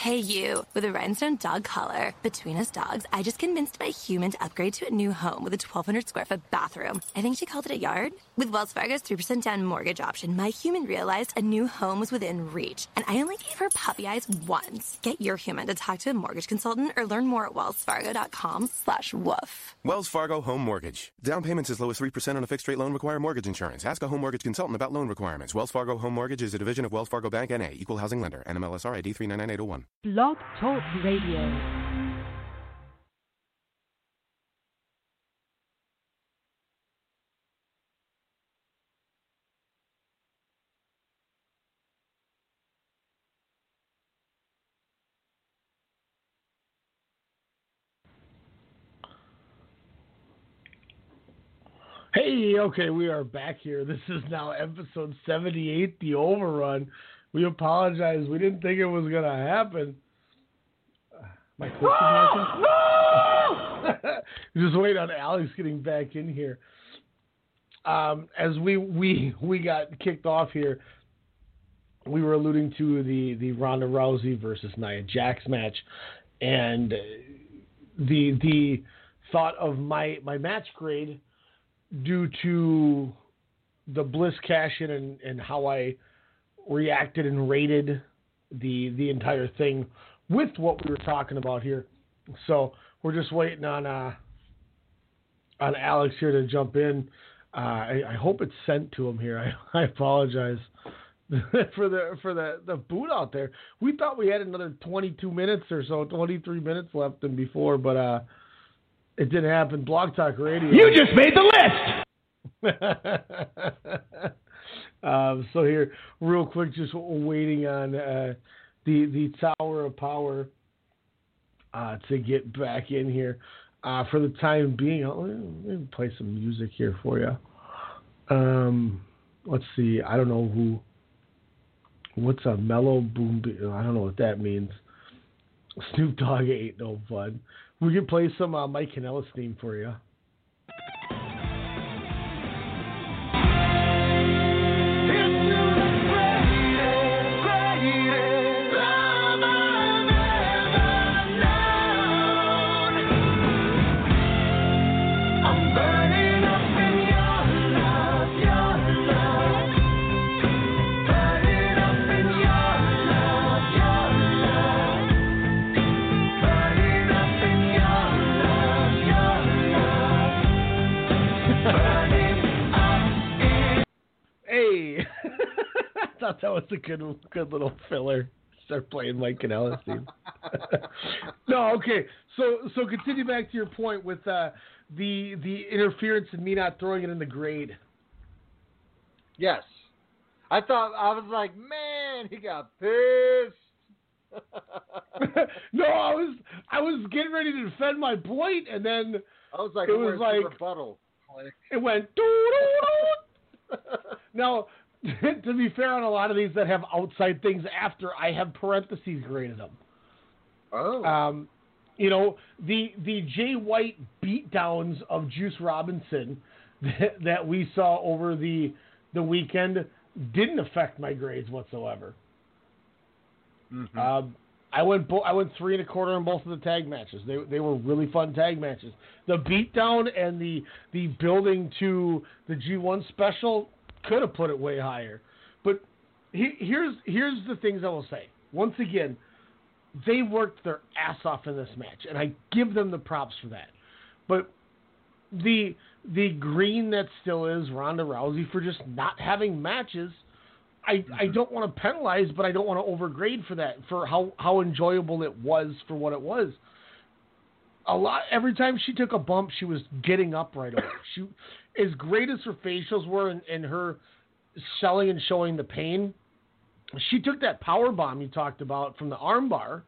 Hey, you. With a rhinestone dog collar. Between us dogs, I just convinced my human to upgrade to a new home with a 1,200 square foot bathroom. I think she called it a yard. With Wells Fargo's 3% down mortgage option, my human realized a new home was within reach, and I only gave her puppy eyes once. Get your human to talk to a mortgage consultant or learn more at wellsfargo.com slash woof. Wells Fargo Home Mortgage. Down payments as low as 3% on a fixed rate loan require mortgage insurance. Ask a home mortgage consultant about loan requirements. Wells Fargo Home Mortgage is a division of Wells Fargo Bank NA, equal housing lender, NMLSR ID 399801. Blog Talk Radio. Hey, okay, we are back here. This is now episode 78, The Overrun. We apologize. We didn't think it was going to happen. My Just wait on Alex getting back in here. Um, as we, we we got kicked off here, we were alluding to the, the Ronda Rousey versus Nia Jax match, and the the thought of my my match grade due to the Bliss cash in and, and how I reacted and rated the the entire thing with what we were talking about here. So we're just waiting on uh, on Alex here to jump in. Uh, I, I, hope it's sent to him here. I, I apologize for the for the the boot out there. We thought we had another 22 minutes or so, 23 minutes left than before, but uh, it didn't happen. Blog Talk Radio. You just made the list. um, so here, real quick, just waiting on uh, the the Tower of Power uh, to get back in here. Uh, for the time being, let me play some music here for you. Um, let's see. I don't know who. What's a mellow boom? I don't know what that means. Snoop Dogg ain't no fun. We can play some uh, Mike Kanellis theme for you. A good, good little filler. Start playing Mike Kanellis theme. no, okay. So, so continue back to your point with uh, the the interference and me not throwing it in the grade. Yes, I thought I was like, man, he got pissed. no, I was I was getting ready to defend my point, and then I was like, it was like rebuttal. It went. now to be fair on a lot of these that have outside things after, I have parentheses graded them. Oh. Um, you know the the Jay White beatdowns of Juice Robinson that, that we saw over the the weekend didn't affect my grades whatsoever. Mm-hmm. Um, I went bo- I went three and a quarter in both of the tag matches. They they were really fun tag matches. The beatdown and the the building to the G1 special could have put it way higher. But he, here's here's the things I will say. Once again, they worked their ass off in this match, and I give them the props for that. But the the green that still is Ronda Rousey for just not having matches. I, mm-hmm. I don't want to penalize, but I don't want to overgrade for that for how, how enjoyable it was for what it was. A lot every time she took a bump, she was getting up right away. She as great as her facials were and, and her selling and showing the pain, she took that power bomb you talked about from the armbar,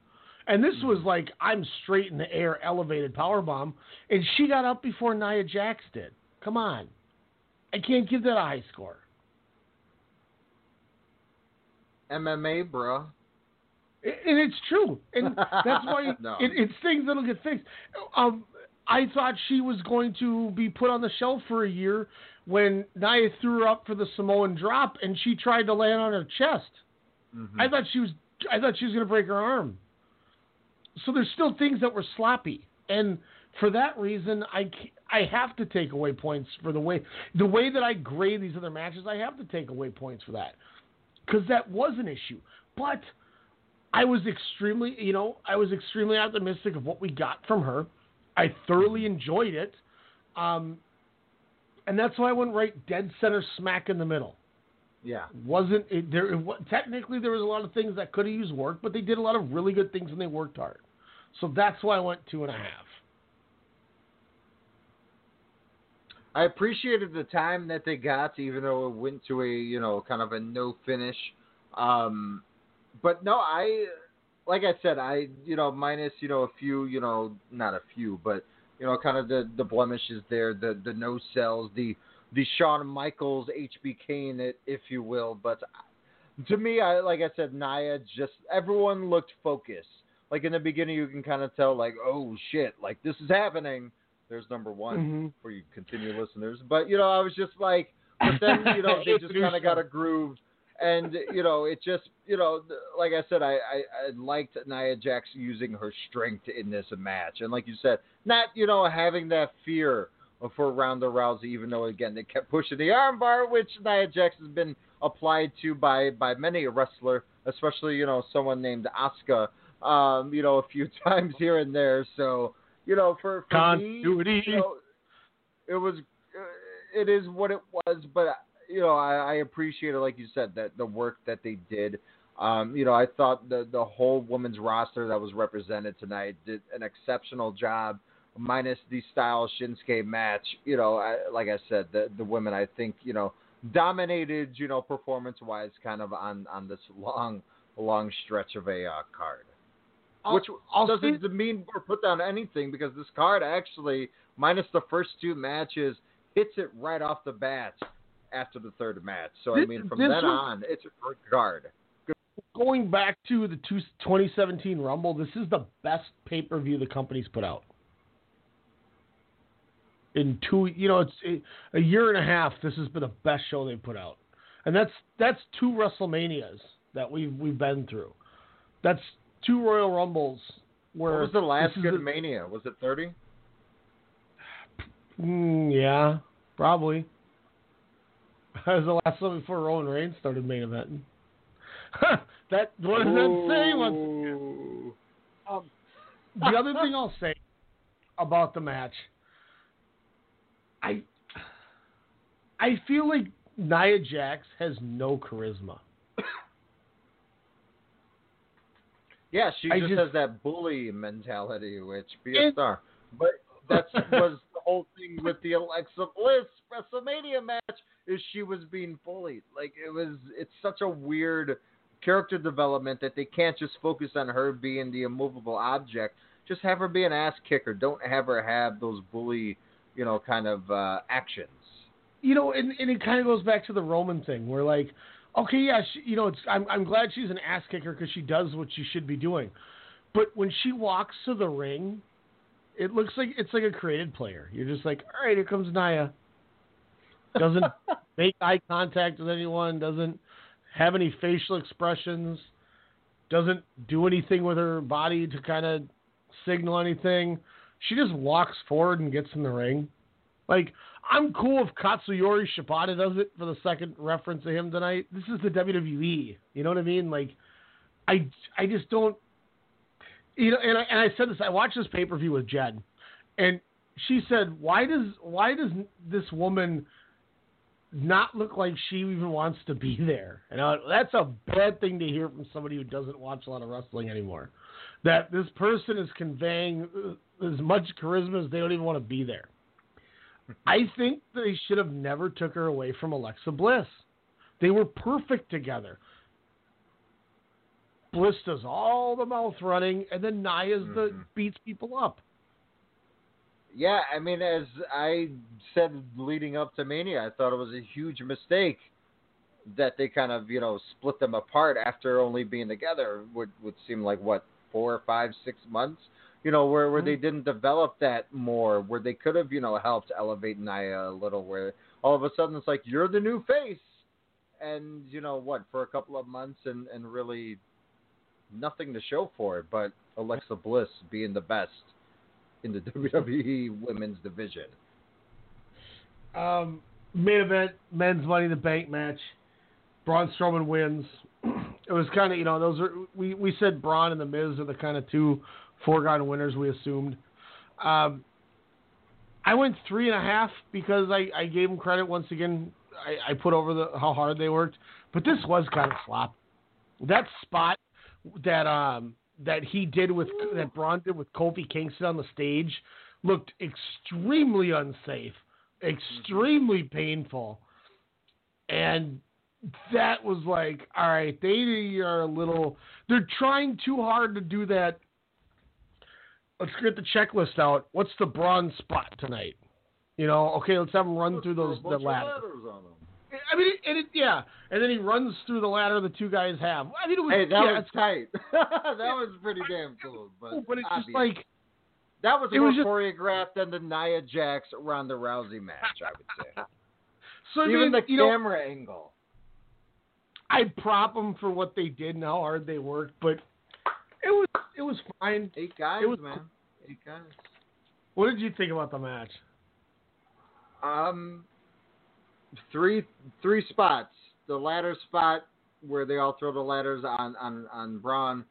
and this was like I'm straight in the air, elevated power bomb, and she got up before Nia Jax did. Come on, I can't give that a high score. MMA, bro. And it's true, and that's why no. it, it's things that'll get fixed. Um, I thought she was going to be put on the shelf for a year when Nia threw her up for the Samoan drop and she tried to land on her chest. Mm-hmm. I thought she was I thought she was going to break her arm. so there's still things that were sloppy, and for that reason, I I have to take away points for the way the way that I grade these other matches. I have to take away points for that because that was an issue. But I was extremely, you know, I was extremely optimistic of what we got from her. I thoroughly enjoyed it, um, and that's why I went right dead center smack in the middle. Yeah. Wasn't it, there? It, technically, there was a lot of things that could have used work, but they did a lot of really good things and they worked hard. So that's why I went two and a half. I appreciated the time that they got, even though it went to a you know kind of a no finish. Um, but no, I like I said, I you know minus you know a few you know not a few, but you know kind of the the blemishes there, the the no sells, the the Shawn Michaels HBK, in it, if you will. But to me, I like I said, Nia just everyone looked focused. Like in the beginning, you can kind of tell like, oh shit, like this is happening there's number one mm-hmm. for you continue listeners. But you know, I was just like, but then you know, they just kind of got a groove, and you know, it just you know, like I said, I, I I liked Nia Jax using her strength in this match, and like you said, not you know having that fear for Ronda Rousey, even though again they kept pushing the armbar, which Nia Jax has been applied to by by many a wrestler, especially you know someone named Asuka, um, you know a few times here and there. So you know, for, for continuity. Me, you know, it was, uh, it is what it was, but you know, I, I appreciate it, like you said, that the work that they did. Um, you know, I thought the the whole women's roster that was represented tonight did an exceptional job, minus the style Shinsuke match. You know, I, like I said, the the women I think you know dominated, you know, performance wise, kind of on on this long long stretch of a uh, card. I'll, which I'll doesn't see, mean or put down anything because this card actually, minus the first two matches, hits it right off the bat after the third match. So this, I mean, from then was, on, it's a card. Going back to the two, 2017 Rumble, this is the best pay per view the company's put out. In two, you know, it's a year and a half. This has been the best show they've put out, and that's that's two WrestleManias that we've we've been through. That's two Royal Rumbles. Where what was the last good the, Mania? Was it thirty? Mm, yeah, probably. That was the last one before Roman Reigns started main eventing. that what does that say? Once um, the other thing I'll say about the match, I I feel like Nia Jax has no charisma. Yeah, she I just, just, has that bully mentality, which be a it, star. But that was the whole thing with the Alexa Bliss WrestleMania match is she was being bullied. Like it was, it's such a weird character development that they can't just focus on her being the immovable object. Just have her be an ass kicker. Don't have her have those bully, you know, kind of uh, actions. You know, and, and it kind of goes back to the Roman thing, where like Okay, yeah, she, you know, it's I'm I'm glad she's an ass kicker because she does what she should be doing. But when she walks to the ring, it looks like it's like a created player. You're just like, all right, here comes Nia. Doesn't make eye contact with anyone. Doesn't have any facial expressions. Doesn't do anything with her body to kind of signal anything. She just walks forward and gets in the ring. Like I'm cool if Katsuyori Shibata does it for the second reference to him tonight. This is the WWE. You know what I mean? Like, I I just don't. You know, and I, and I said this. I watched this pay per view with Jed, and she said, "Why does why does this woman not look like she even wants to be there?" And I, that's a bad thing to hear from somebody who doesn't watch a lot of wrestling anymore. That this person is conveying uh, as much charisma as they don't even want to be there. I think they should have never took her away from Alexa Bliss. They were perfect together. Bliss does all the mouth running, and then Nia's mm-hmm. the beats people up. Yeah, I mean, as I said leading up to Mania, I thought it was a huge mistake that they kind of you know split them apart after only being together. Would would seem like what four, five, six months you know, where where mm-hmm. they didn't develop that more, where they could have, you know, helped elevate Nia a little, where all of a sudden it's like you're the new face, and you know what, for a couple of months and and really nothing to show for it, but Alexa Bliss being the best in the WWE Women's Division. Um, main event, men's Money in the Bank match. Braun Strowman wins. It was kind of you know those are we we said Braun and the Miz are the kind of two foregone winners we assumed. Um, I went three and a half because I, I gave them credit once again. I, I put over the how hard they worked, but this was kind of slop. That spot that um that he did with that Braun did with Kofi Kingston on the stage looked extremely unsafe, extremely painful, and that was like, all right, they are a little, they're trying too hard to do that. Let's get the checklist out. What's the Braun's spot tonight? You know, okay, let's have him run through those the ladder. I mean, and it, yeah, and then he runs through the ladder the two guys have. I mean, it was Hey, that yeah, was tight. that was pretty damn cool. But, but it's just like that was more was just- choreographed than the Nia Jax Ronda Rousey match. I would say. so. I Even mean, the you know, camera angle. I'd prop them for what they did and how hard they worked, but it was it was fine. Eight guys, It was man. Eight guys. What did you think about the match? Um, three three spots. The ladder spot where they all throw the ladders on on on Braun.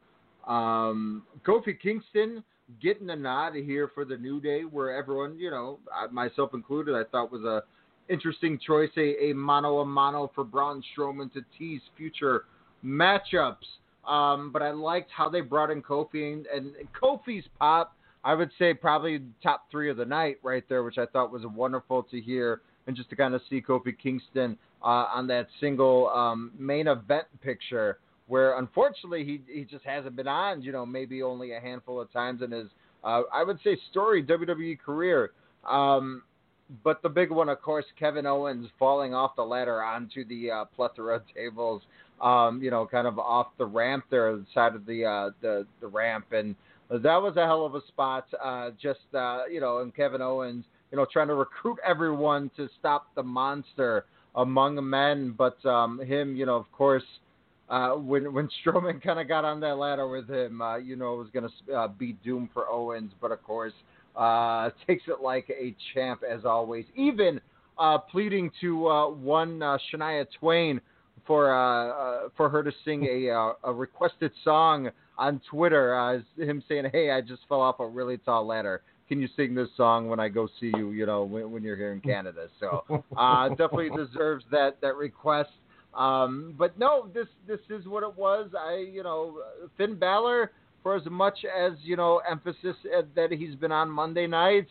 Um, Kofi Kingston getting a nod here for the New Day, where everyone, you know, myself included, I thought was a interesting choice, a, a mano a mano for Braun Strowman to tease future matchups. Um, but I liked how they brought in Kofi and, and Kofi's pop. I would say probably top three of the night right there, which I thought was wonderful to hear and just to kind of see Kofi Kingston uh, on that single um, main event picture where unfortunately he he just hasn't been on, you know, maybe only a handful of times in his uh, I would say storied WWE career. Um, but the big one, of course, Kevin Owens falling off the ladder onto the uh, plethora of tables, um, you know, kind of off the ramp there, the side of the uh, the the ramp, and that was a hell of a spot. Uh, just uh, you know, and Kevin Owens, you know, trying to recruit everyone to stop the monster among men, but um, him, you know, of course. Uh, when when Strowman kind of got on that ladder with him, uh, you know, it was going to uh, be doomed for Owens. But of course, uh, takes it like a champ as always. Even uh, pleading to uh, one uh, Shania Twain for uh, uh, for her to sing a uh, a requested song on Twitter. Uh, him saying, "Hey, I just fell off a really tall ladder. Can you sing this song when I go see you? You know, when, when you're here in Canada." So uh, definitely deserves that that request. Um, but no, this this is what it was. I you know Finn Balor for as much as you know emphasis at, that he's been on Monday nights,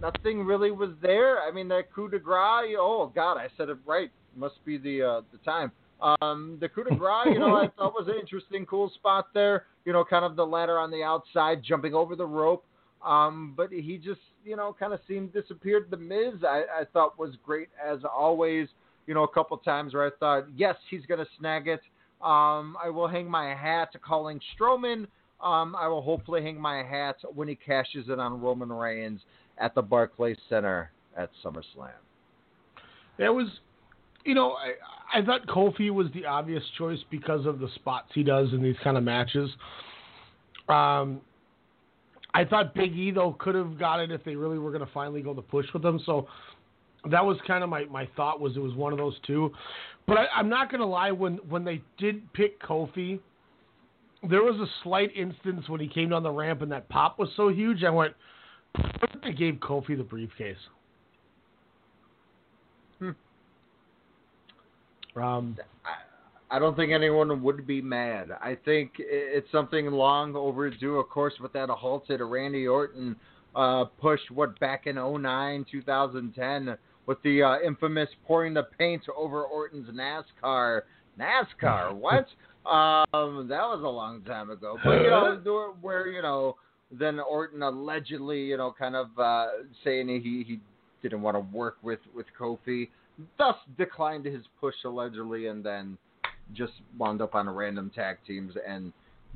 nothing really was there. I mean that coup de grace. Oh God, I said it right. Must be the uh, the time. Um, the coup de grace, you know, I thought was an interesting, cool spot there. You know, kind of the ladder on the outside, jumping over the rope. Um, but he just, you know, kind of seemed disappeared. The Miz, I, I thought was great as always. You know, a couple times where I thought, yes, he's going to snag it. Um, I will hang my hat to calling Strowman. Um, I will hopefully hang my hat when he cashes it on Roman Reigns at the Barclays Center at SummerSlam. That was, you know, I, I thought Kofi was the obvious choice because of the spots he does in these kind of matches. Um, I thought Big E though could have got it if they really were going to finally go the push with him. So that was kind of my, my thought was it was one of those two. But I, I'm not going to lie when when they did pick Kofi, there was a slight instance when he came down the ramp and that pop was so huge. I went, they gave Kofi the briefcase? Hmm. Um, I don't think anyone would be mad. I think it's something long overdue, of course, with that halted Randy Orton uh, push, what, back in 09, 2010, with the uh, infamous pouring the paint over Orton's NASCAR. NASCAR, what? um, that was a long time ago. But, you know, where, you know, then Orton allegedly, you know, kind of uh, saying he, he didn't want to work with, with Kofi, thus declined his push allegedly, and then just wound up on random tag teams and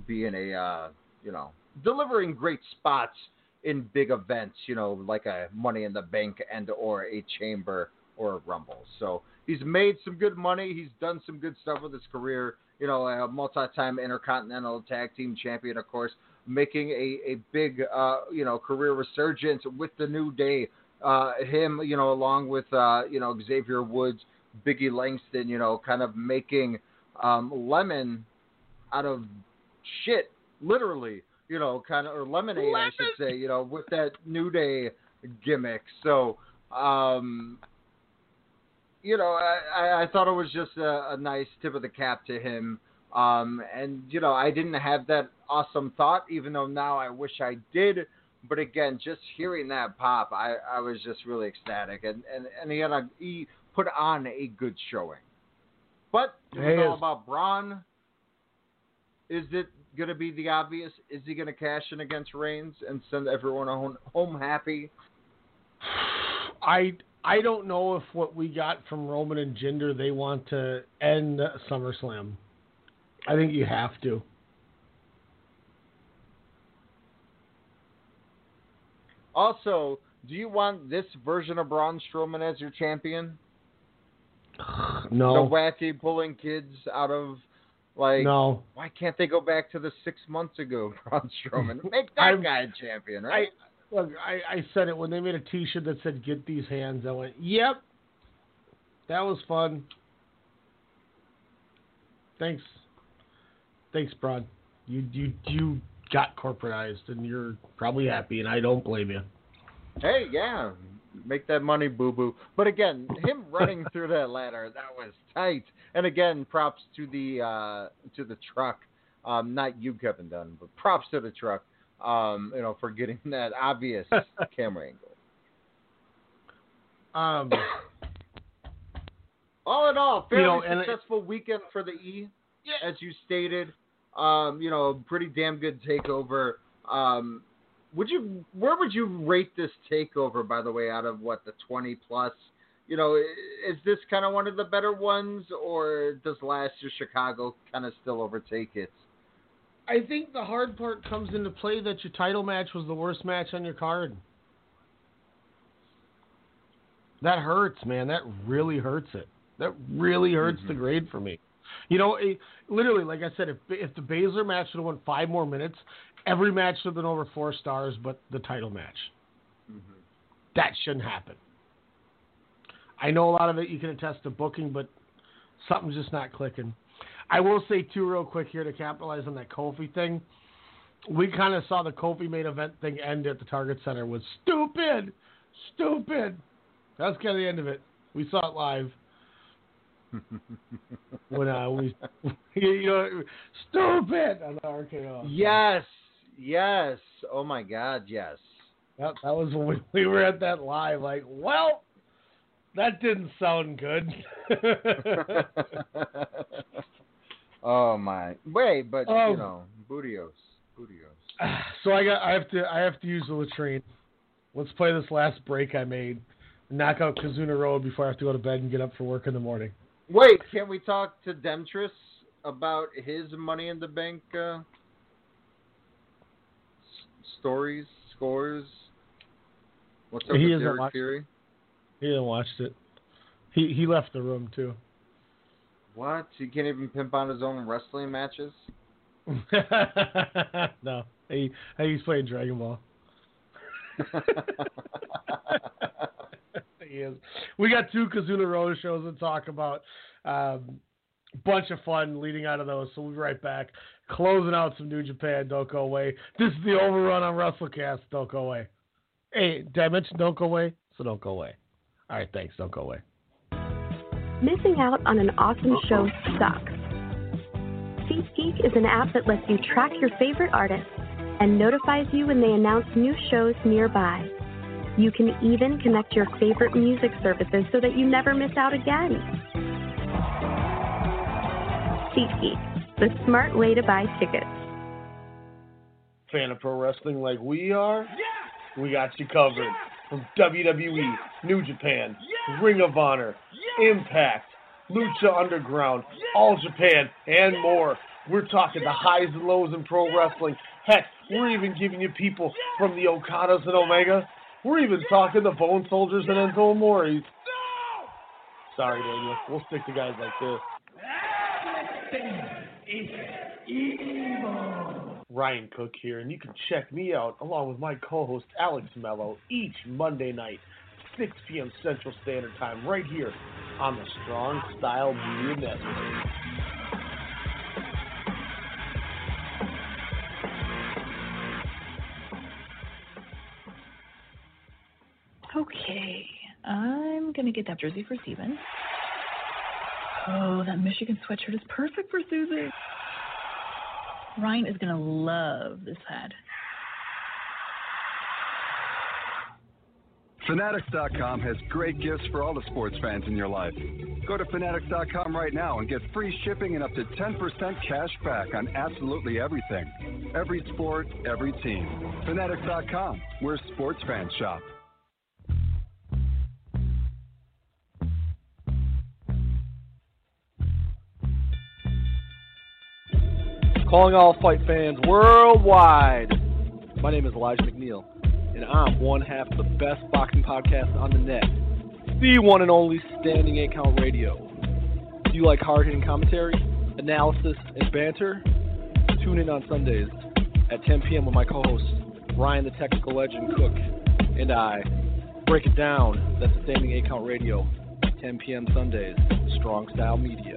being a uh, you know delivering great spots in big events, you know, like a Money in the Bank and or a Chamber or a Rumble. So he's made some good money. He's done some good stuff with his career. you know, a multi-time Intercontinental Tag Team Champion, of course, making a a big, uh, you know, career resurgence with the New Day. Uh, him, you know, along with uh, you know Xavier Woods, Biggie Langston, you know, kind of making um, lemon out of shit, literally, you know, kind of or lemonade, lemon. I should say, you know, with that New Day gimmick. So, um, you know, I, I thought it was just a, a nice tip of the cap to him. Um, and you know, I didn't have that awesome thought, even though now I wish I did. But again, just hearing that pop, I, I was just really ecstatic, and and and he had a he put on a good showing. But it was all about Braun. Is it going to be the obvious? Is he going to cash in against Reigns and send everyone home, home happy? I I don't know if what we got from Roman and Jinder they want to end SummerSlam. I think you have to. Also, do you want this version of Braun Strowman as your champion? No. The wacky pulling kids out of like no. Why can't they go back to the six months ago Braun Strowman? Make that I'm, guy a champion, right? I, look, I, I said it when they made a T-shirt that said "Get these hands." I went, "Yep, that was fun." Thanks, thanks, Braun. You you you got corporatized, and you're probably happy, and I don't blame you. Hey, yeah, make that money, boo boo. But again, him running through that ladder, that was tight. And again, props to the uh, to the truck. Um, not you, Kevin Dunn, but props to the truck. Um, you know, for getting that obvious camera angle. Um, all in all, fairly you know, successful it, weekend for the E, yeah. as you stated. Um, you know, pretty damn good takeover. Um, would you where would you rate this takeover by the way out of what the 20 plus? You know is this kind of one of the better ones or does last year chicago kind of still overtake it? I think the hard part comes into play that your title match was the worst match on your card. That hurts man. That really hurts it. That really hurts mm-hmm. the grade for me. You know, it, literally, like I said, if if the Baszler match would have won five more minutes, every match would have been over four stars, but the title match. Mm-hmm. That shouldn't happen. I know a lot of it you can attest to booking, but something's just not clicking. I will say too, real quick here to capitalize on that Kofi thing. We kind of saw the Kofi main event thing end at the Target Center was stupid, stupid. That's kind of the end of it. We saw it live. when uh, we, you know, stupid on the RKO. Yes, yes. Oh my God, yes. That, that was when we, we were at that live. Like, well, that didn't sound good. oh my! Wait, but um, you know, Bootios, Bootios. So I got. I have to. I have to use the latrine. Let's play this last break I made. Knock out Kizuna Road before I have to go to bed and get up for work in the morning. Wait, can we talk to Demetrius about his Money in the Bank uh, stories, scores? What's up he with Derek watched, Fury? He hasn't watched it. He he left the room too. What? He can't even pimp on his own wrestling matches? no. He he's playing Dragon Ball. he is. We got two Kizuna Road shows to talk about. Um, bunch of fun leading out of those. So we'll be right back. Closing out some New Japan. Don't go away. This is the overrun on WrestleCast. Don't go away. Hey, did I mention don't go away? So don't go away. All right, thanks. Don't go away. Missing out on an awesome show sucks. SeatGeek is an app that lets you track your favorite artists and notifies you when they announce new shows nearby. You can even connect your favorite music services so that you never miss out again. SeatGeek, the smart way to buy tickets. Fan of pro wrestling like we are? Yeah! We got you covered. Yeah! From WWE, New Japan, yeah! Ring of Honor, Impact, Lucha Underground, All Japan, and more. We're talking the highs and lows in pro wrestling. Heck, we're even giving you people from the Okadas and Omega we're even talking the Bone Soldiers and Enzo Amore's. Sorry, Daniel. We'll stick to guys like this. Ryan Cook here, and you can check me out along with my co-host Alex Mello each Monday night, 6 p.m. Central Standard Time, right here on the Strong Style Media Network. Okay, I'm gonna get that jersey for Steven. Oh, that Michigan sweatshirt is perfect for Susie. Ryan is gonna love this hat. Fanatics.com has great gifts for all the sports fans in your life. Go to Fanatics.com right now and get free shipping and up to 10% cash back on absolutely everything. Every sport, every team. Fanatics.com, where sports fans shop. Calling all fight fans worldwide. My name is Elijah McNeil, and I'm one half of the best boxing podcast on the net, the one and only Standing 8 Count Radio. Do you like hard hitting commentary, analysis, and banter? Tune in on Sundays at 10 p.m. with my co host, Ryan the Technical Legend Cook, and I. Break it down. That's the Standing 8 Count Radio, 10 p.m. Sundays, Strong Style Media.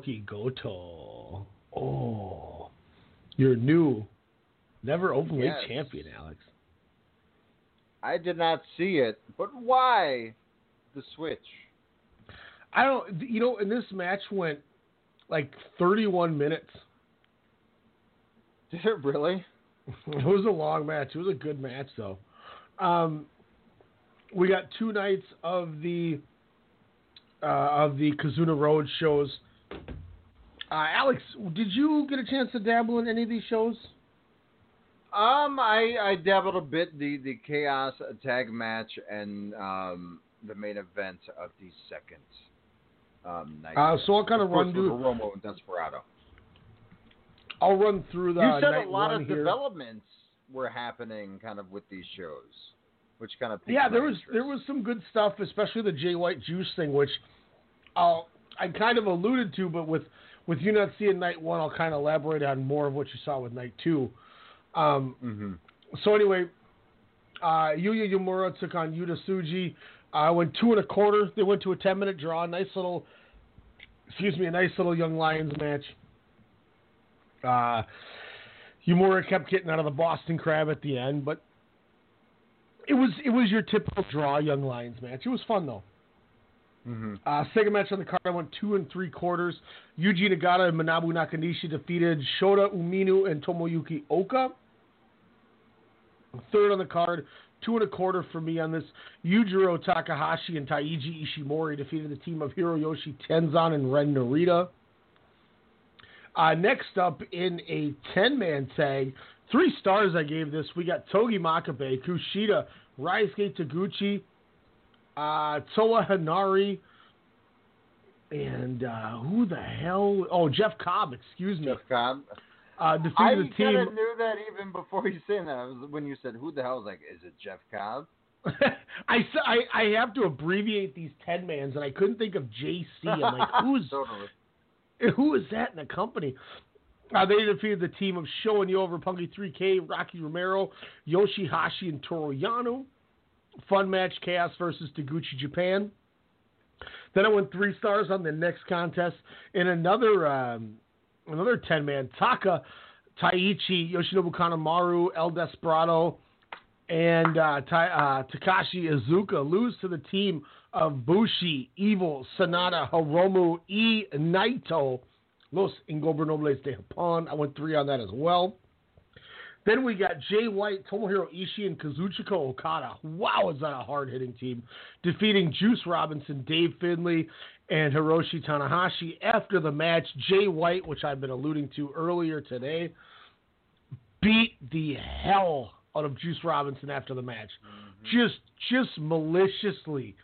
Hiroki Goto. Oh, your new, never openweight Yes. champion, Alex. I did not see it, but why the switch? I don't, you know, and this match went like 31 minutes. Did it really? It was a long match. It was a good match, though. Um, we got two nights of the uh, of the Kizuna Road shows. Uh, Alex, did you get a chance to dabble in any of these shows? Um, I I dabbled a bit the the chaos tag match and um the main event of the second um night. Uh, so I'll kind of Of run through. Romo and Desperado. I'll run through the you said a lot of here. developments were happening kind of with these shows, which kind of Yeah, there was interest. there was some good stuff, especially the Jay White Juice thing, which I'll, I kind of alluded to, but with with you not seeing night one, I'll kind of elaborate on more of what you saw with night two. Um, Mhm. So anyway, uh, Yuya Uemura took on Yuta Tsuji. Uh, went two and a quarter. They went to a ten minute draw. Nice little, excuse me, a nice little Young Lions match. Uh, Uemura kept getting out of the Boston Crab at the end, but it was it was your typical draw Young Lions match. It was fun though. Mm-hmm. Uh, second match on the card, I went two and three quarters. Yuji Nagata and Manabu Nakanishi defeated Shota Umino and Tomoyuki Oka. Third on the card, two and a quarter for me on this. Yujiro Takahashi and Taiji Ishimori defeated the team of Hiroyoshi Tenzan and Ren Narita. Uh, next up in a 10 man tag, three stars I gave this. We got Togi Makabe, Kushida, Ryusuke Taguchi, uh, Toa Henare, and uh, who the hell? Oh, Jeff Cobb, excuse me. Jeff Cobb. Uh, I the kind team. of knew that even before you saying that. I was, when you said who the hell, I was like, is it Jeff Cobb? I I have to abbreviate these 10 mans, and I couldn't think of JC. I'm like, who's totally. who is that in the company? Uh, they defeated the team of Sho and Yoh of Roppongi 3K, Rocky Romero, Yoshihashi, and Toru Yano. Fun match, Chaos versus Taguchi Japan. Then I went three stars on the next contest in another um, another ten man Taka Taichi Yoshinobu Kanemaru El Desperado and uh, uh, Takashi Iizuka lose to the team of Bushi, Evil, Sanada, Hiromu, E, Naito, Los Ingobernables de Japón. I went three on that as well. Then we got Jay White, Tomohiro Ishii, and Kazuchika Okada. Wow, is that a hard hitting team? Defeating Juice Robinson, Dave Finlay, and Hiroshi Tanahashi. After the match, Jay White, which I've been alluding to earlier today, beat the hell out of Juice Robinson after the match. Just just maliciously.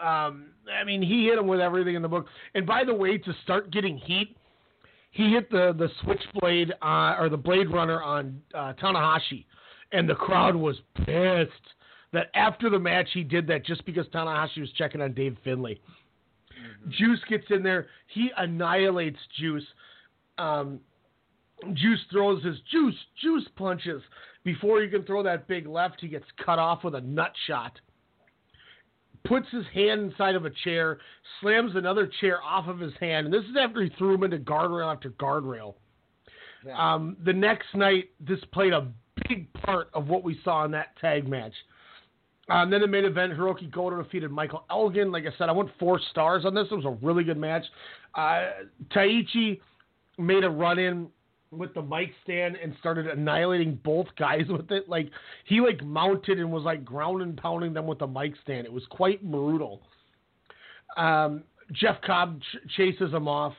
Um, I mean, he hit him with everything in the book. And by the way, to start getting heat, he hit the the switchblade uh, or the blade runner on uh, Tanahashi, and the crowd was pissed that after the match he did that just because Tanahashi was checking on Dave Finlay. Juice gets in there, he annihilates Juice. Um, Juice throws his juice juice punches before he can throw that big left. He gets cut off with a nut shot puts his hand inside of a chair, slams another chair off of his hand, and this is after he threw him into guardrail after guardrail. Um, the next night, this played a big part of what we saw in that tag match. Um, then the main event, Hiroki Goto defeated Michael Elgin. Like I said, I went four stars on this. It was a really good match. Uh, Taichi made a run in with the mic stand and started annihilating both guys with it. Like he like mounted and was like ground and pounding them with the mic stand. It was quite brutal. Um, Jeff Cobb ch- chases him off.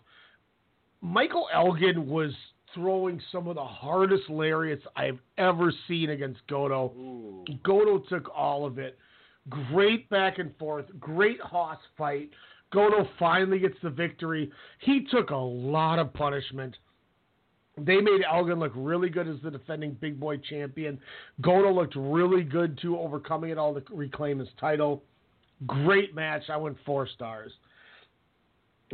Michael Elgin was throwing some of the hardest lariats I've ever seen against Goto. Goto took all of it. Great back and forth. Great Hoss fight. Goto finally gets the victory. He took a lot of punishment. They made Elgin look really good as the defending big boy champion. Goto looked really good too, overcoming it all to reclaim his title. Great match. I went four stars.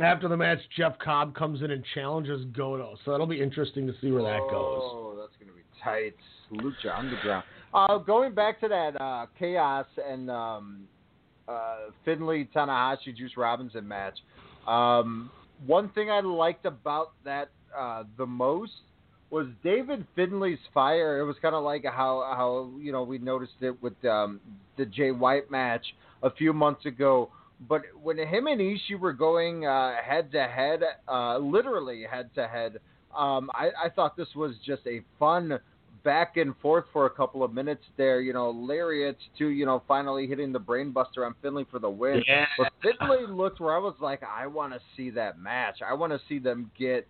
After the match, Jeff Cobb comes in and challenges Goto, so that'll be interesting to see where that goes. Oh, that's going to be tight. Lucha Underground. Uh, going back to that uh, Chaos and um, uh, Finlay Tanahashi Juice Robinson match, um, one thing I liked about that uh, the most was David Finlay's fire. It was kind of like how how you know we noticed it with um, the Jay White match a few months ago. But when him and Ishii were going uh, head to head, uh, literally head to head, um, I, I thought this was just a fun back and forth for a couple of minutes there. You know, lariats to you know finally hitting the brainbuster on Finlay for the win. Yeah. But Finlay looked where I was like, I want to see that match. I want to see them get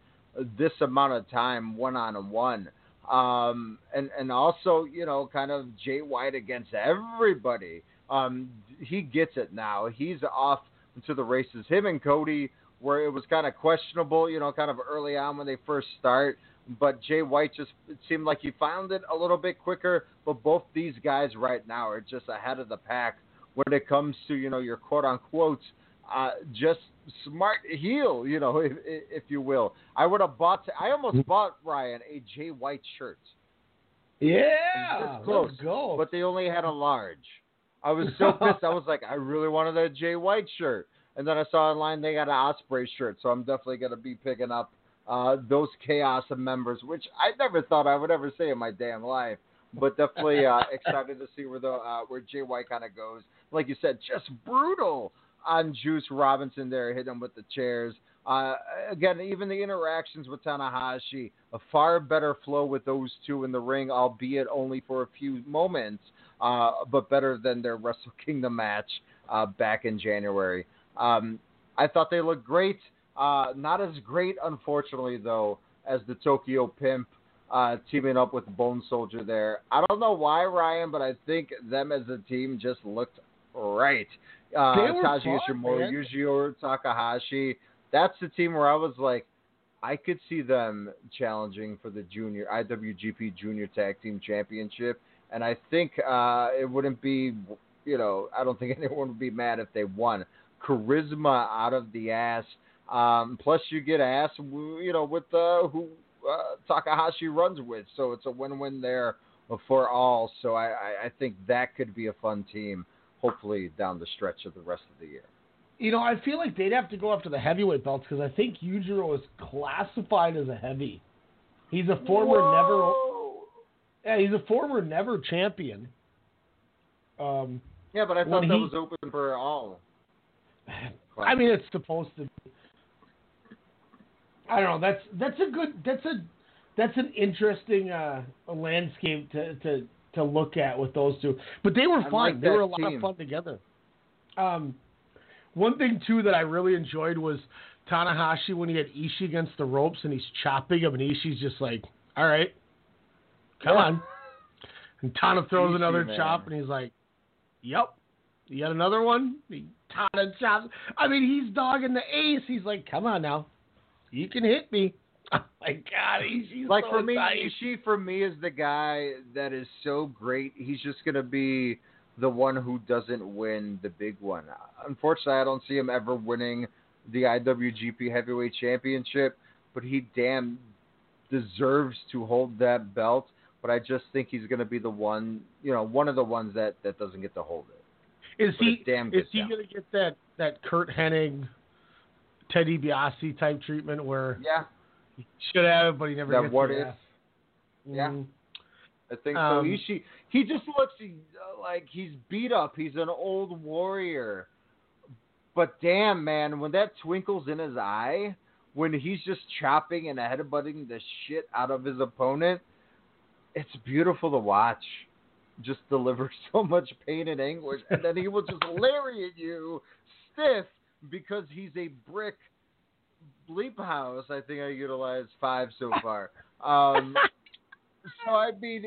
this amount of time one on one. Um, and and also you know kind of Jay White against everybody. Um, he gets it now. He's off to the races. Him and Cody, where it was kind of questionable, you know, kind of early on when they first start. But Jay White just seemed like he found it a little bit quicker. But both these guys right now are just ahead of the pack when it comes to you know your quote unquote uh, just smart heel, you know, if, if you will. I would have bought. I almost bought Ryan a Jay White shirt. Yeah, close, let's go. but they only had a large. I was so pissed. I was like, I really wanted a Jay White shirt, and then I saw online they got an Osprey shirt, so I'm definitely gonna be picking up uh, those Chaos members, which I never thought I would ever say in my damn life. But definitely uh, excited to see where the uh, where Jay White kind of goes. Like you said, just brutal on Juice Robinson there, hitting him with the chairs. Uh, again, even the interactions with Tanahashi, a far better flow with those two in the ring, albeit only for a few moments, uh, but better than their Wrestle Kingdom match uh, back in January. Um, I thought they looked great. Uh, not as great, unfortunately, though, as the Tokyo Pimp uh, teaming up with Bone Soldier there. I don't know why, Ryan, but I think them as a team just looked right. Uh, They were Taji fun, Ishimori, man. Yujiro Takahashi. That's the team where I was like, I could see them challenging for the junior IWGP Junior Tag Team Championship, and I think uh, it wouldn't be, you know, I don't think anyone would be mad if they won. Charisma out of the ass. Um, plus, you get ass, you know, with uh, who uh, Takahashi runs with, so it's a win-win there for all. So I, I, I think that could be a fun team. Hopefully down the stretch of the rest of the year. You know, I feel like they'd have to go after the heavyweight belts because I think Yujiro is classified as a heavy. He's a former Whoa. never. Yeah, he's a former never champion. Um, Yeah, but I thought that he- was open for all. I mean, it's supposed to. be. I don't know. That's that's a good. That's a that's an interesting uh, landscape to, to to look at with those two. But they were fun. like they were a lot team. of fun together. Um, one thing too that I really enjoyed was Tanahashi when he had Ishii against the ropes and he's chopping him and Ishii's just like, "All right, come Yeah. on." And Tana throws Ishii, another man. chop and he's like, "Yep." You got another one? He Tana chops. I mean, he's dogging the ace. He's like, "Come on now, you can hit me." Oh my God, Ishii's like so for me. Ishii for me is the guy that is so great. He's just gonna be the one who doesn't win the big one. Unfortunately, I don't see him ever winning the IWGP Heavyweight Championship, but he damn deserves to hold that belt. But I just think he's gonna be the one, you know, one of the ones that that doesn't get to hold it. Is But he damn is he down. gonna get that that Curt Hennig, Ted DiBiase type treatment where Yeah, should have, but he never that gets what it? if? Yeah. Mhm. I think Um, so. Ishii, he just looks uh, like he's beat up. He's an old warrior. But damn, man, when that twinkles in his eye, when he's just chopping and headbutting the shit out of his opponent, it's beautiful to watch. Just deliver so much pain and anguish, and then he will just lariat you stiff because he's a brick bleep house. I think I utilized five so far. Um, so I mean,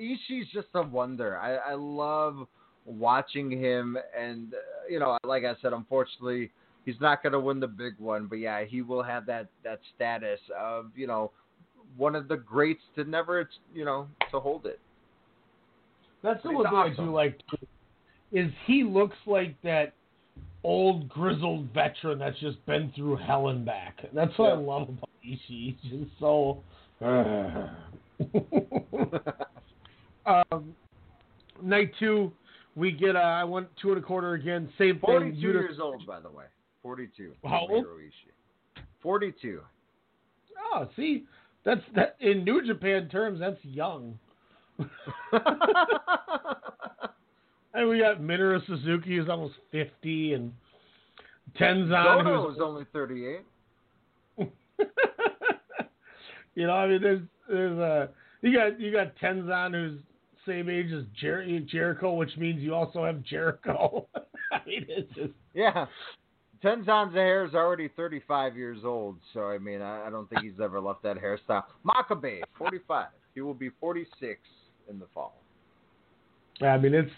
Ishii's just a wonder. I, I love watching him, and uh, you know, like I said, unfortunately, he's not going to win the big one. But yeah, he will have that that status of you know one of the greats to never you know to hold it. That's the He's one thing I awesome. do like. too, Is he looks like that old grizzled veteran that's just been through hell and back. That's what I love about Ishii. He's just so. um, night two, we get. Uh, I went two and a quarter again. Same thing. Forty-two Yuta- years old, by the way. Forty-two. How old? Hiro Ishii. Forty-two. Oh, see, that's that in New Japan terms. That's young. and we got Minoru Suzuki who's almost fifty, and Tenzan who's is only thirty-eight. you know, I mean, there's there's uh, you got you got Tenzan who's same age as Jer- Jericho, which means you also have Jericho. I mean, it's just Yeah. Tenzan's hair is already 35 years old, so I mean, I, I don't think he's ever left that hairstyle. Makabe, 45. He will be 46 in the fall. I mean, it's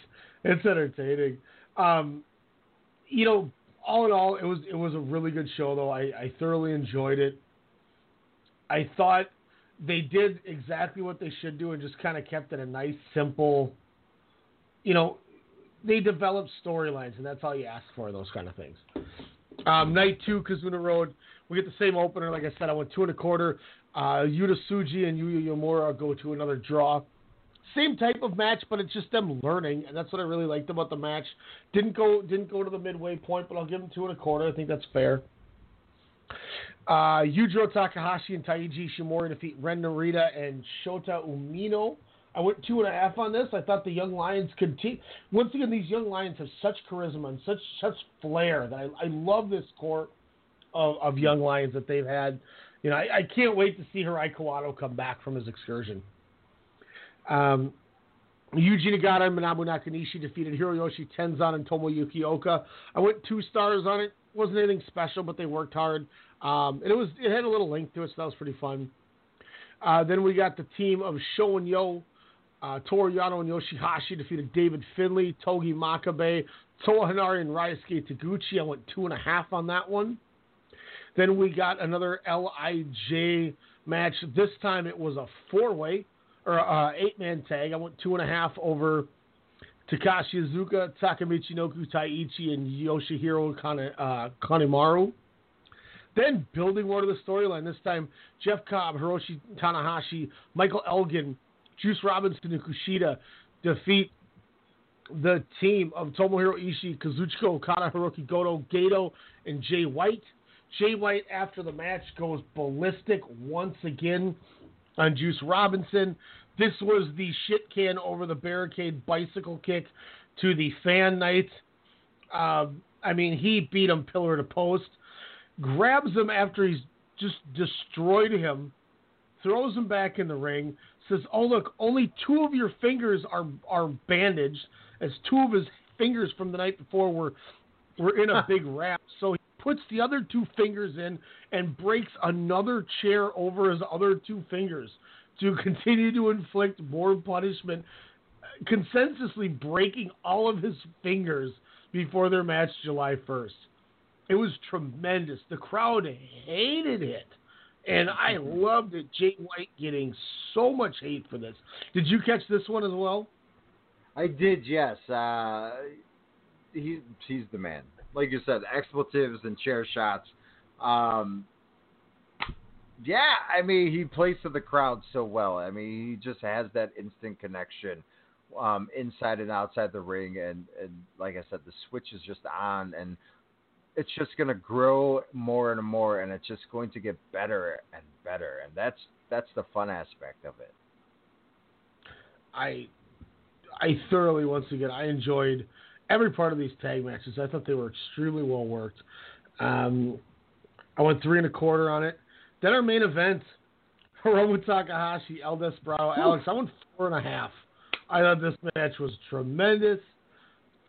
it's entertaining. Um, you know, all in all, it was it was a really good show, though. I, I thoroughly enjoyed it. I thought they did exactly what they should do and just kind of kept it a nice, simple. You know, they developed storylines, and that's all you ask for those kind of things. Um, night two, Kizuna Road. We get the same opener. Like I said, I went two and a quarter. Uh, Yota Tsuji and Yuya Uemura go to another draw. Same type of match, but it's just them learning, and that's what I really liked about the match. Didn't go didn't go to the midway point, but I'll give them two and a quarter. I think that's fair. Uh, Yujiro Takahashi and Taiji Ishimori defeat Ren Narita and Shota Umino. I went two and a half on this. I thought the young lions could te- once again these young lions have such charisma and such such flair that I, I love this core of, of young lions that they've had. You know, I, I can't wait to see Hirai Kawato come back from his excursion. Um, Yuji Nagata and Manabu Nakanishi defeated Hiroyoshi Tenzan and Tomoyuki Oka. I went two stars on it. wasn't anything special, but they worked hard. Um, and it was it had a little length to it, so that was pretty fun. Uh, then we got the team of Sho and Yoh, uh, Toru Yano and Yoshihashi defeated David Finlay, Togi Makabe, Toa Henare, and Ryusuke Taguchi. I went two and a half on that one. Then we got another LIJ match. This time it was a four way or uh, eight man tag. I went two and a half over Takashi Iizuka, Takamichi Noku Taichi, and Yoshihiro Kane, uh. Then building more to the storyline. This time, Jeff Cobb, Hiroshi Tanahashi, Michael Elgin, Juice Robinson and Kushida defeat the team of Tomohiro Ishii, Kazuchika Okada, Hiroki Goto, Gato, and Jay White. Jay White, after the match, goes ballistic once again on Juice Robinson. This was the shit can over the barricade bicycle kick to the fan night. Uh, I mean, he beat him pillar to post, grabs him after he's just destroyed him, throws him back in the ring, says, "Oh look, only two of your fingers are are bandaged, as two of his fingers from the night before were were in a big wrap." So he puts the other two fingers in and breaks another chair over his other two fingers to continue to inflict more punishment, consensusly breaking all of his fingers before their match July 1st. It was tremendous. The crowd hated it. And I loved it. Jay White getting so much hate for this. Did you catch this one as well? I did, yes. Uh, he, he's the man. Like you said, expletives and chair shots. Um, yeah, I mean, he plays to the crowd so well. I mean, he just has that instant connection um, inside and outside the ring. And, and like I said, the switch is just on. And it's just going to grow more and more. And it's just going to get better and better. And that's that's the fun aspect of it. I I thoroughly once again I enjoyed every part of these tag matches. I thought they were extremely well worked. Um, I went three and a quarter on it. Then our main event, Hiromu Takahashi, El Desperado, Alex. I went four and a half. I thought this match was tremendous,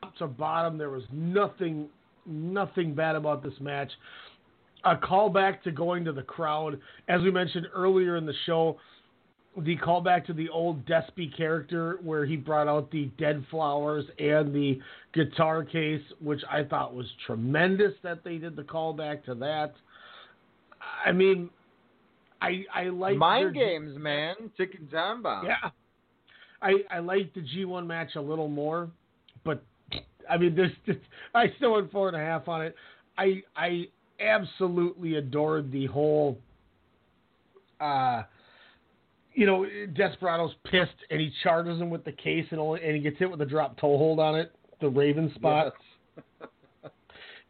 top to bottom. There was nothing, nothing bad about this match. A callback to going to the crowd, as we mentioned earlier in the show. The callback to the old Despy character, where he brought out the dead flowers and the guitar case, which I thought was tremendous that they did the callback to that. I mean, I I like mind their, games, man. Time bomb. Yeah, I I like the G1 match a little more, but I mean, there's just, I still went four and a half on it. I I absolutely adored the whole. Uh, you know, Desperado's pissed and he charges him with the case and only, and he gets hit with a drop toe hold on it, the Raven spot. Yes.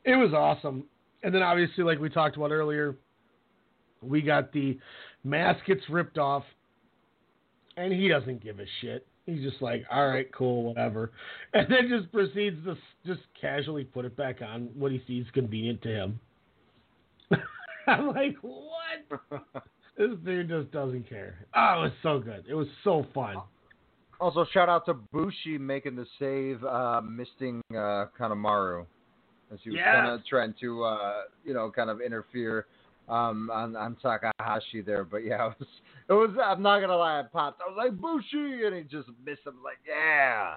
it was awesome. And then obviously, like we talked about earlier, we got the mask gets ripped off, and he doesn't give a shit. He's just like, all right, cool, whatever, and then just proceeds to just casually put it back on what he sees convenient to him. I'm like, what? this dude just doesn't care. Oh, it was so good. It was so fun. Also, shout out to Bushi making the save, uh, misting uh, Kanemaru as he was Yes. kind of trying to, uh, you know, kind of interfere um, on on Takahashi there. But yeah, it was, it was. I'm not gonna lie, I popped. I was like Bushi, and he just missed him. Like yeah,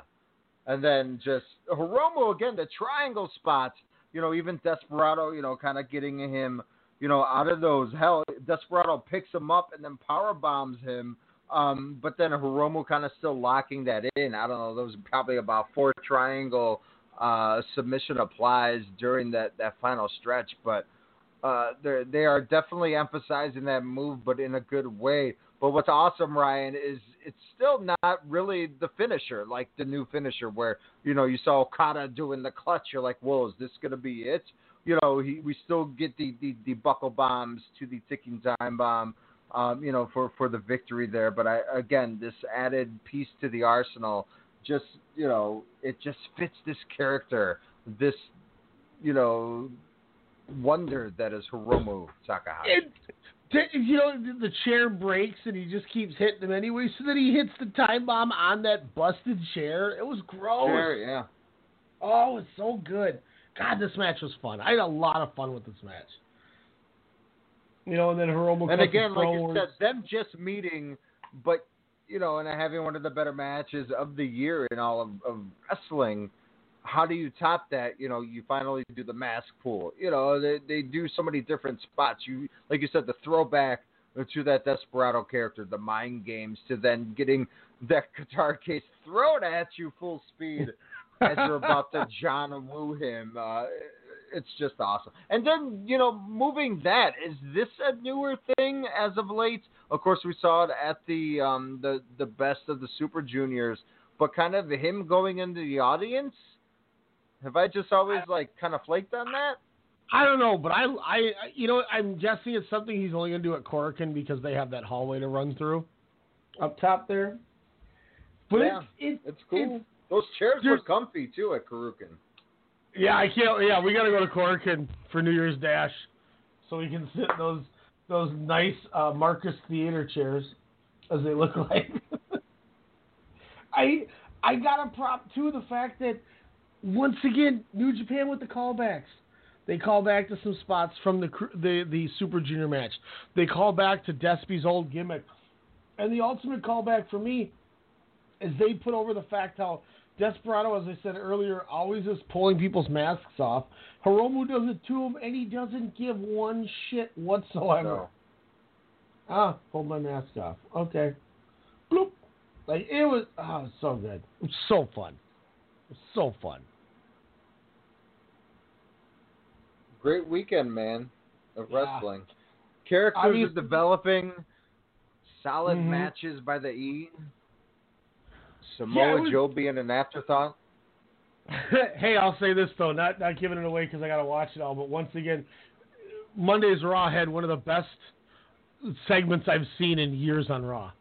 and then just Hiromu again, the triangle spots. You know, even Desperado, you know, kind of getting him, you know, out of those. Hell, Desperado picks him up and then power bombs him. Um, but then Hiromu kind of still locking that in. I don't know. There was probably about four triangle uh, submission applies during that, that final stretch, but uh, they are definitely emphasizing that move, but in a good way. But what's awesome, Ryan, is it's still not really the finisher, like the new finisher, where you know you saw Okada doing the clutch. You're like, whoa, is this gonna be it? You know, he, we still get the, the, the buckle bombs to the ticking time bomb, um, you know, for, for the victory there. But I again, this added piece to the arsenal, just you know, it just fits this character, this you know, wonder that is Hiromu Takahashi. It, you know, the chair breaks and he just keeps hitting him anyway. So then he hits the time bomb on that busted chair. It was gross. Sure, yeah. Oh, it's so good. God, this match was fun. I had a lot of fun with this match. You know, and then Hiromu And again, like. I said, them just meeting, but you know, and having one of the better matches of the year in all of, of wrestling. How do you top that? You know, you finally do the mask pull. You know, they they do so many different spots. You like you said, the throwback to that Desperado character, the mind games, to then getting that guitar case thrown at you full speed as you're about to John Woo him. Uh, it's just awesome. And then you know, moving that is this a newer thing as of late? Of course, we saw it at the um the the best of the Super Juniors, but kind of him going into the audience. Have I just always like kind of flaked on that? I don't know, but I, I, you know, I'm guessing it's something he's only going to do at Korakuen because they have that hallway to run through up top there. But yeah, it's, it's cool. it's- Those chairs were comfy too at Korakuen. yeah, I can't. Yeah, we got to go to Korakuen for New Year's Dash, so we can sit in those those nice uh, Marcus Theater chairs, as they look like. I I got a prop too the fact that once again New Japan with the callbacks. They call back to some spots from the the the Super Junior match. They call back to Despy's old gimmick, and the ultimate callback for me is they put over the fact how Desperado, as I said earlier, always is pulling people's masks off. Hiromu does it to him, and he doesn't give one shit whatsoever. No. Ah, hold my mask off. Okay. Bloop. Like it was. Oh, it was so good. It was so fun. It was so fun. Great weekend, man, of Yeah. wrestling. Characters I mean- are developing. Solid Mhm. matches by the E. Yeah, Samoa it was- Joe being an afterthought. hey, I'll say this though, not not giving it away because I got to watch it all. But once again, Monday's Raw had one of the best segments I've seen in years on Raw.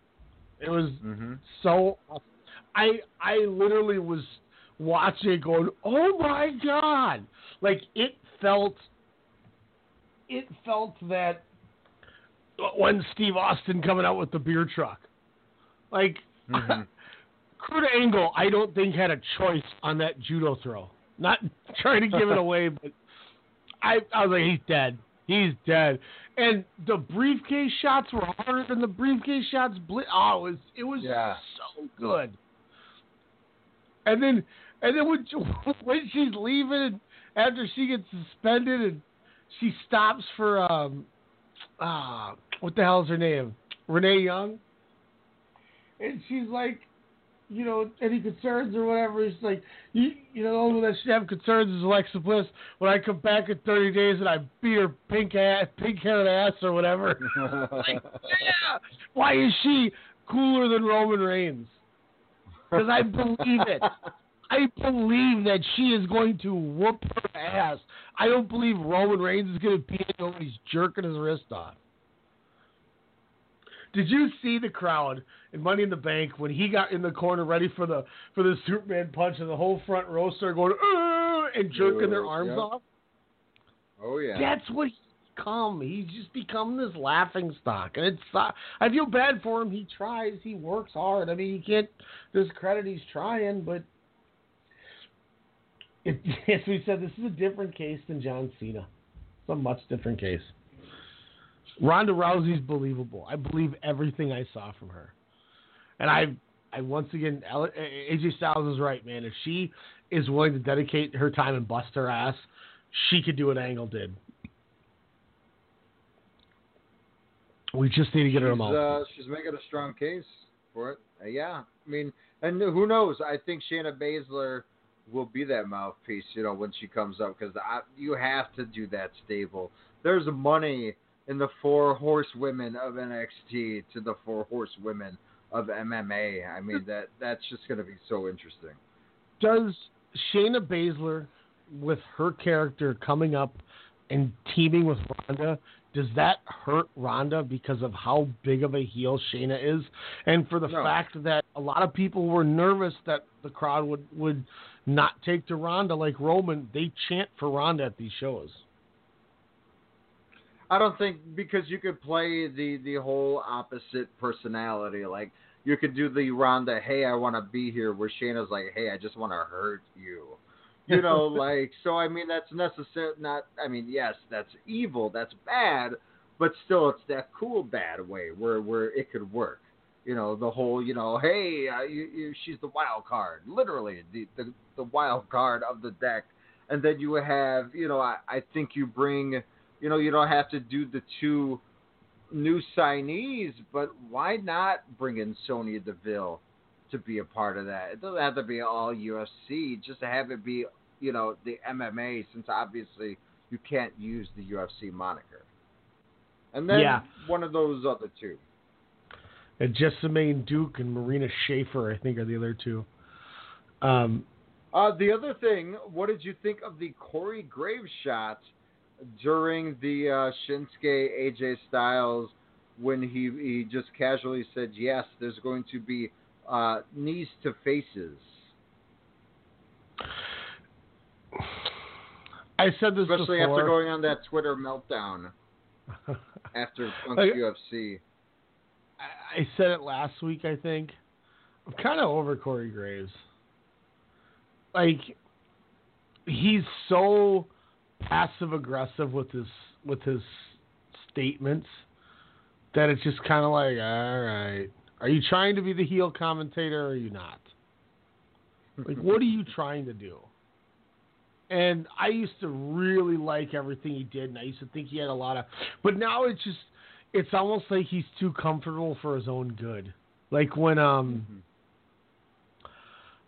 It was Mm-hmm. so. I I literally was watching it, going, "Oh my god!" Like it felt. It felt that when Steve Austin coming out with the beer truck, like Mhm. Kurt Angle, I don't think had a choice on that judo throw. Not trying to give it away, but I I was like, he's dead. He's dead. And the briefcase shots were harder than the briefcase shots. Bli- oh, it was it was Yeah. so good. And then and then when when she's leaving after she gets suspended and she stops for um ah what the hell's her name Renee Young and she's like you know any concerns or whatever it's like you you know the only one that should have concerns is Alexa Bliss when I come back in 30 days and I beat her pink ass pink haired ass or whatever like, yeah why is she cooler than Roman Reigns because I believe it. I believe that she is going to whoop her ass. I don't believe Roman Reigns is going to beat he's jerking his wrist off. Did you see the crowd in Money in the Bank when he got in the corner ready for the for the Superman punch and the whole front row started going and jerking their Yep. arms off? Oh yeah. That's what he's become. He's just become this laughing stock, and it's. Uh, I feel bad for him. He tries. He works hard. I mean, you can't discredit he's trying, but it, as we said, this is a different case than John Cena. It's a much different case. Ronda Rousey's believable. I believe everything I saw from her, and I. I once again, AJ Styles is right, man. If she is willing to dedicate her time and bust her ass, she could do what Angle did. We just need to get her a she's, uh, she's making a strong case for it. Uh, yeah, I mean, and who knows? I think Shayna Baszler will be that mouthpiece, you know, when she comes up because you have to do that stable. There's money in the four horsewomen of NXT to the four horsewomen of MMA. I mean, that that's just going to be so interesting. Does Shayna Baszler, with her character coming up and teaming with Ronda, does that hurt Ronda because of how big of a heel Shayna is, and for the No. fact that a lot of people were nervous that the crowd would would not take to Ronda like Roman? They chant for Ronda at these shows. I don't think because you could play the the whole opposite personality. Like you could do the Ronda, hey, I want to be here, where Shayna's like, hey, I just want to hurt you. You know, like so. I mean, that's necessary. Not. I mean, yes, that's evil. That's bad. But still, it's that cool bad way where where it could work. You know, the whole, you know, hey, uh, you, you, she's the wild card, literally the, the the wild card of the deck. And then you have, you know, I, I think you bring you know, you don't have to do the two new signees, but why not bring in Sonya Deville to be a part of that? It doesn't have to be all UFC, just to have it be you know, the MMA since obviously you can't use the UFC moniker. And then Yeah. one of those other two. And Jessamyn Duke and Marina Shafir, I think, are the other two. Um, Uh, the other thing, what did you think of the Corey Graves shot during the uh, Shinsuke AJ Styles when he he just casually said, "Yes, there's going to be uh, knees to faces." I said this Especially before. after going on that Twitter meltdown after Punk's Like- UFC. I said it last week, I think. I'm kind of over Corey Graves. Like, he's so passive aggressive with his with his statements that it's just kind of like, all right, are you trying to be the heel commentator or are you not? Like, what are you trying to do? And I used to really like everything he did, and I used to think he had a lot of. But now it's just, it's almost like he's too comfortable for his own good. Like when um,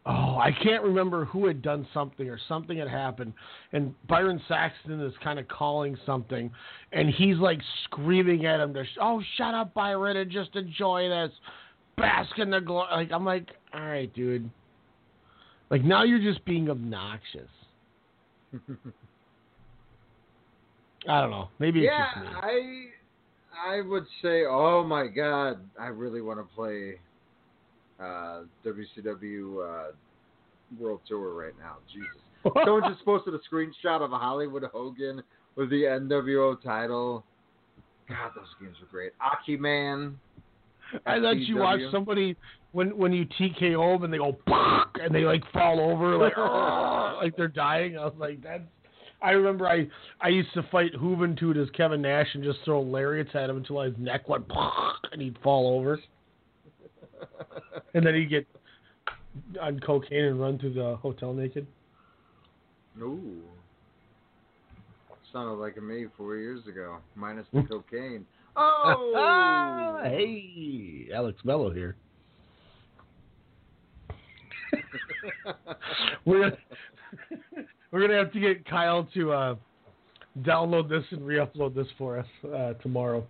oh, I can't remember who had done something or something had happened, and Byron Saxton is kind of calling something, and he's like screaming at him to, oh, shut up, Byron, and just enjoy this, bask in the glory. Like I'm like, all right, dude. Like now you're just being obnoxious. I don't know. Maybe it's yeah, just me. I I would say, oh my god, I really want to play uh, WCW uh, World Tour right now. Jesus, someone just posted a screenshot of a Hollywood Hogan with the NWO title. God, those games were great. Aki Man. I let you watch somebody when when you TKO them and they go and they like fall over like like they're dying. I was like, that's. I remember I I used to fight Juventud as Kevin Nash and just throw lariats at him until his neck went and he'd fall over, and then he'd get on cocaine and run through the hotel naked. Ooh. Sounded like a me four years ago, minus the cocaine. Oh, hey, Alex Mello here. we're gonna, we're gonna have to get Kyle to uh, download this and re-upload this for us uh, tomorrow,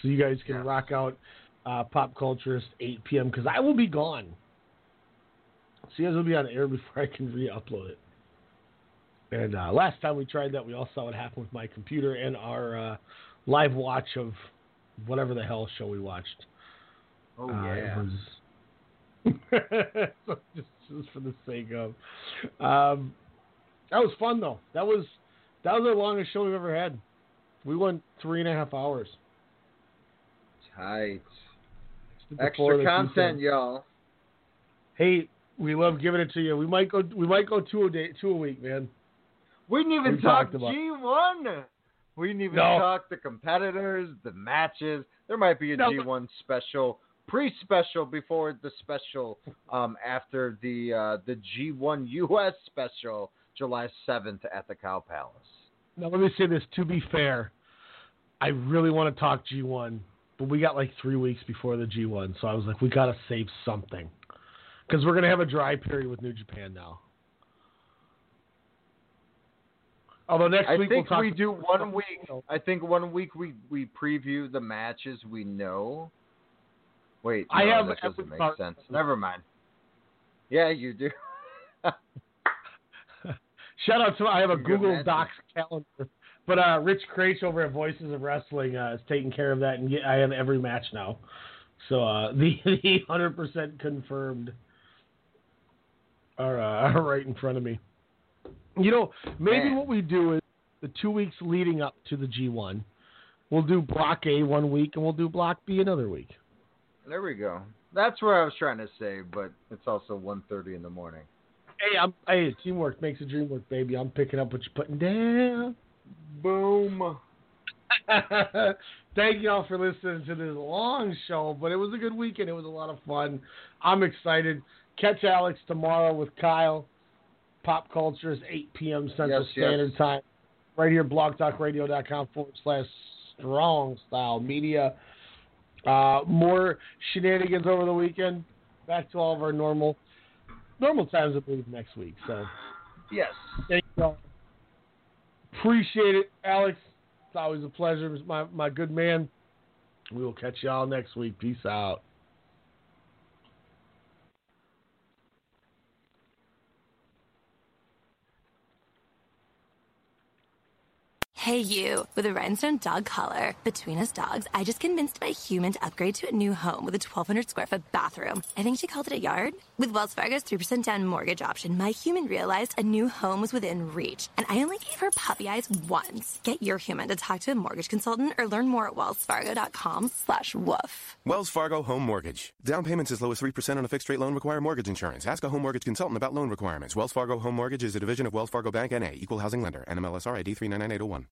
so you guys can rock out uh, Pop Culturist 8 p.m. because I will be gone. So you guys will be on air before I can re-upload it. And uh, last time we tried that, we all saw what happened with my computer and our uh, live watch of whatever the hell show we watched. Oh Uh, it yeah. was- so just, just for the sake of, um, that was fun though. That was that was the longest show we've ever had. We went three and a half hours. Tight. Before Extra the content, y'all. Hey, we love giving it to you. We might go. We might go two a day, two a week, man. We didn't even We talk talked G1. We didn't even No. talk the competitors, the matches. There might be a No, G1 special, pre-special before the special, um, after the uh, the G1 US special, July 7th at the Cow Palace. Now let me say this. To be fair, I really want to talk G1, but we got like three weeks before the G1, so I was like, we got to save something because we're gonna have a dry period with New Japan now. Although next I week think we'll talk. we do one week. I think one week we we preview the matches we know. Wait, I no, have that doesn't make part- sense. Never mind. Yeah, you do. Shout out to I have a Google. Docs calendar, but uh, Rich Kraetsch over at Voices of Wrestling uh, is taking care of that, and I have every match now. So uh, the the hundred percent confirmed are, uh, are right in front of me. You know, maybe Man. what we do is the two weeks leading up to the G1, we'll do Block A one week, and we'll do Block B another week. There we go. That's what I was trying to say, but it's also 1.30 in the morning. Hey, I'm, hey, teamwork makes a dream work, baby. I'm picking up what you're putting down. Boom. Thank you all for listening to this long show, but it was a good weekend. It was a lot of fun. I'm excited. Catch Alex tomorrow with Kyle. Pop Culture is 8 p.m. Central Yes, yes. Standard Time. Right here, blogtalkradio.com forward slash strong style media. Uh, more shenanigans over the weekend. Back to all of our normal normal times, I believe, next week. So Yes. There you go. Appreciate it, Alex. It's always a pleasure, my my good man. We will catch y'all next week. Peace out. Hey, you. With a rhinestone dog collar between us dogs, I just convinced my human to upgrade to a new home with a 1,200 square foot bathroom. I think she called it a yard. With Wells Fargo's 3% down mortgage option, my human realized a new home was within reach, and I only gave her puppy eyes once. Get your human to talk to a mortgage consultant or learn more at wellsfargo.com slash woof. Wells Fargo Home Mortgage. Down payments as low as 3% on a fixed rate loan require mortgage insurance. Ask a home mortgage consultant about loan requirements. Wells Fargo Home Mortgage is a division of Wells Fargo Bank NA, equal housing lender, NMLSR ID 399801.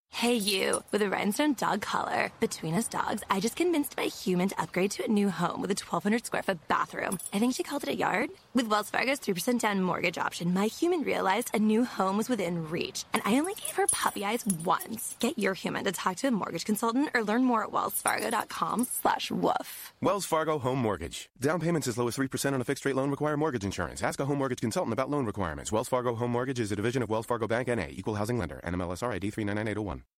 Hey, you. With a rhinestone dog collar between us dogs, I just convinced my human to upgrade to a new home with a 1,200 square foot bathroom. I think she called it a yard. With Wells Fargo's 3% down mortgage option, my human realized a new home was within reach, and I only gave her puppy eyes once. Get your human to talk to a mortgage consultant or learn more at wellsfargo.com slash woof. Wells Fargo Home Mortgage. Down payments as low as 3% on a fixed rate loan require mortgage insurance. Ask a home mortgage consultant about loan requirements. Wells Fargo Home Mortgage is a division of Wells Fargo Bank NA, equal housing lender, NMLSR ID 399801.